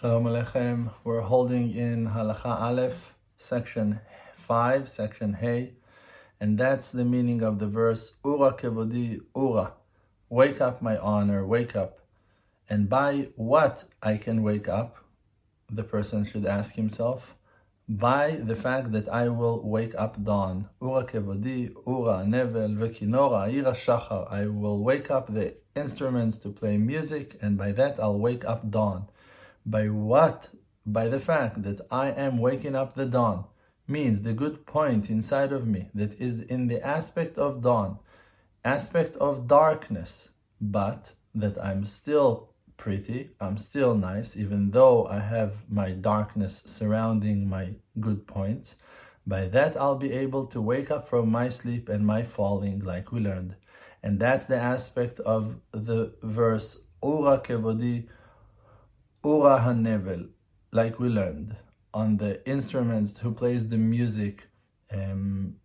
Shalom Aleichem. We're holding in Halacha Aleph, section 5, section Hey, and that's the meaning of the verse Ura kevodi Ura. Wake up, my honor, wake up. And by what I can wake up, the person should ask himself. By the fact that I will wake up dawn. Ura kevodi Ura, Nevel, Vekinora, Ira Shachar. I will wake up the instruments to play music, and by that I'll wake up dawn by what? By the fact that I am waking up the dawn means the good point inside of me that is in the aspect of dawn, aspect of darkness, but that I'm still pretty, I'm still nice, even though I have my darkness surrounding my good points. By that, I'll be able to wake up from my sleep and my falling, like we learned. And that's the aspect of the verse, Ura kevodi Ura HaNevel, like we learned, on the instruments who plays the music, um,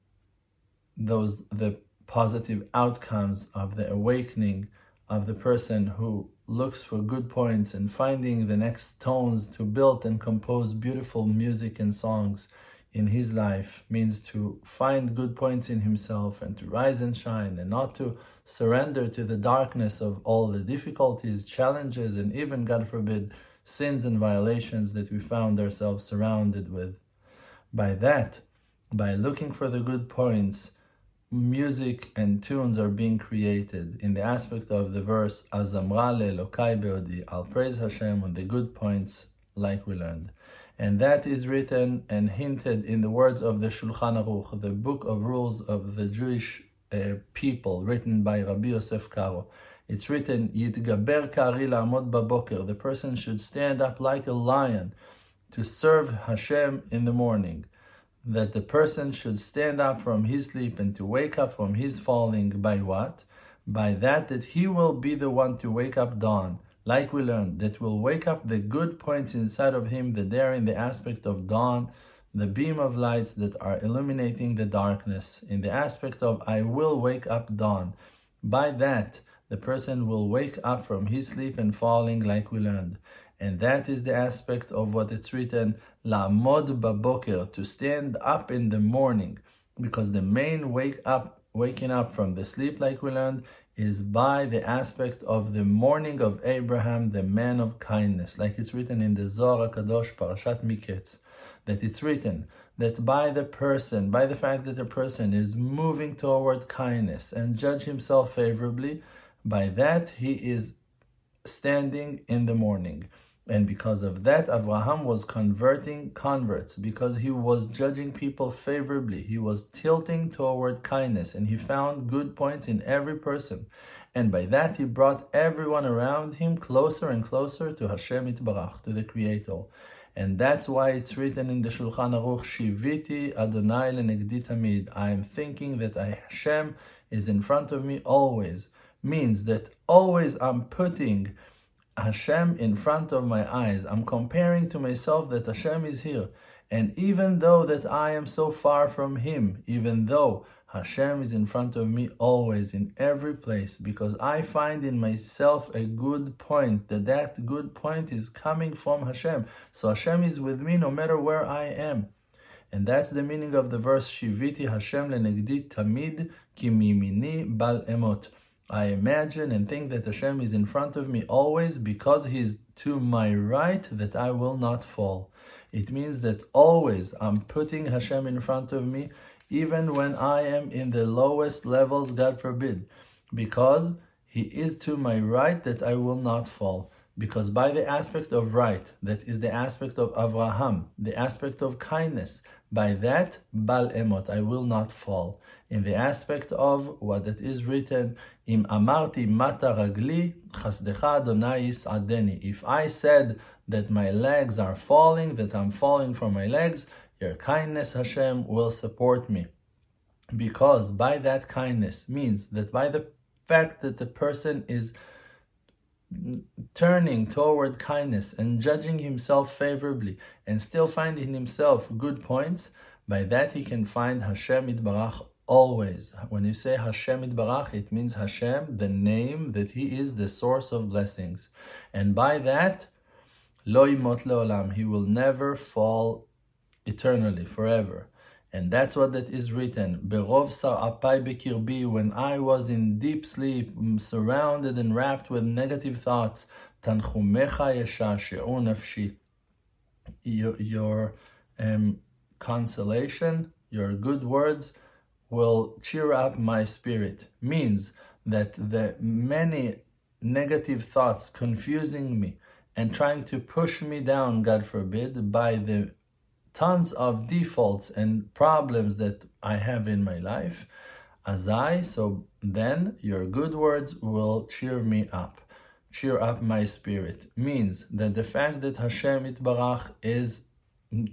those the positive outcomes of the awakening of the person who looks for good points and finding the next tones to build and compose beautiful music and songs in his life means to find good points in himself and to rise and shine and not to surrender to the darkness of all the difficulties, challenges, and even, God forbid, sins and violations that we found ourselves surrounded with. By that, by looking for the good points, music and tunes are being created in the aspect of the verse Azamra Lokai Beodi. I'll praise Hashem on the good points, like we learned. And that is written and hinted in the words of the Shulchan Aruch, the book of rules of the Jewish uh, people, written by Rabbi Yosef Karo. It's written, Yitgaber ka'ari la'amod baboker. The person should stand up like a lion to serve Hashem in the morning. That the person should stand up from his sleep and to wake up from his falling by what? By that that he will be the one to wake up dawn, like we learned, that will wake up the good points inside of him that they are in the aspect of dawn, the beam of lights that are illuminating the darkness, in the aspect of I will wake up dawn. By that, the person will wake up from his sleep and falling like we learned. And that is the aspect of what it's written, La'mod baboker, to stand up in the morning. Because the main wake up, waking up from the sleep like we learned, is by the aspect of the morning of Abraham, the man of kindness. Like it's written in the Zohar Kadosh Parashat Miketz, that it's written that by the person, by the fact that the person is moving toward kindness and judge himself favorably, by that, he is standing in the morning. And because of that, Avraham was converting converts because he was judging people favorably. He was tilting toward kindness and he found good points in every person. And by that, he brought everyone around him closer and closer to Hashem Itbarach, to the Creator. And that's why it's written in the Shulchan Aruch, Shiviti Adonai lenegdi tamid. I am thinking that Hashem is in front of me always means that always I'm putting Hashem in front of my eyes. I'm comparing to myself that Hashem is here. And even though that I am so far from Him, even though Hashem is in front of me always in every place, because I find in myself a good point, that that good point is coming from Hashem. So Hashem is with me no matter where I am. And that's the meaning of the verse, Shiviti Hashem lenegdi tamid ki mimini bal emot. I imagine and think that Hashem is in front of me always because He is to my right that I will not fall. It means that always I'm putting Hashem in front of me, even when I am in the lowest levels, God forbid, because He is to my right that I will not fall. Because by the aspect of right, that is the aspect of Avraham, the aspect of kindness, by that, Bal Emot, I will not fall. In the aspect of what it is written, Im Amarti Mata Ragli, Chasdecha Adonai Adeni. If I said that my legs are falling, that I'm falling from my legs, your kindness, Hashem, will support me. Because by that kindness means that by the fact that the person is turning toward kindness and judging himself favorably and still finding himself good points, by that he can find Hashem Itbarach always. When you say Hashem Itbarach, it means Hashem, the name that he is the source of blessings. And by that, Lo imot leolam. He will never fall eternally, forever. And that's what that is written. Berov apai bekirbi. When I was in deep sleep, surrounded and wrapped with negative thoughts, tanchumecha yeshashe'u nafshi. Your, your um, consolation, your good words will cheer up my spirit. Means that the many negative thoughts confusing me and trying to push me down, God forbid, by the tons of defaults and problems that I have in my life, as I, so then your good words will cheer me up, cheer up my spirit. Means that the fact that Hashem Itbarach is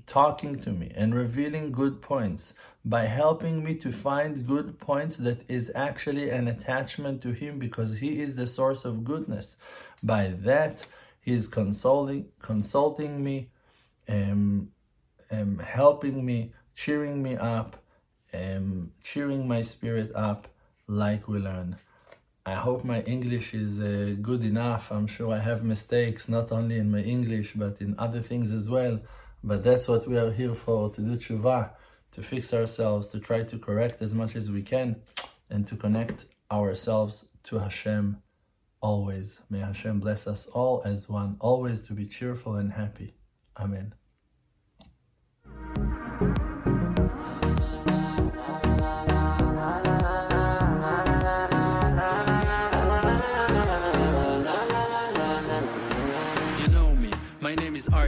talking to me and revealing good points by helping me to find good points that is actually an attachment to him because he is the source of goodness by that he's consulting consulting me um, um, helping me cheering me up um, cheering my spirit up like we learn I hope my English is uh, good enough. I'm sure I have mistakes, not only in my English, but in other things as well. But that's what we are here for, to do tshuva, to fix ourselves, to try to correct as much as we can, and to connect ourselves to Hashem always. May Hashem bless us all as one, always to be cheerful and happy. Amen.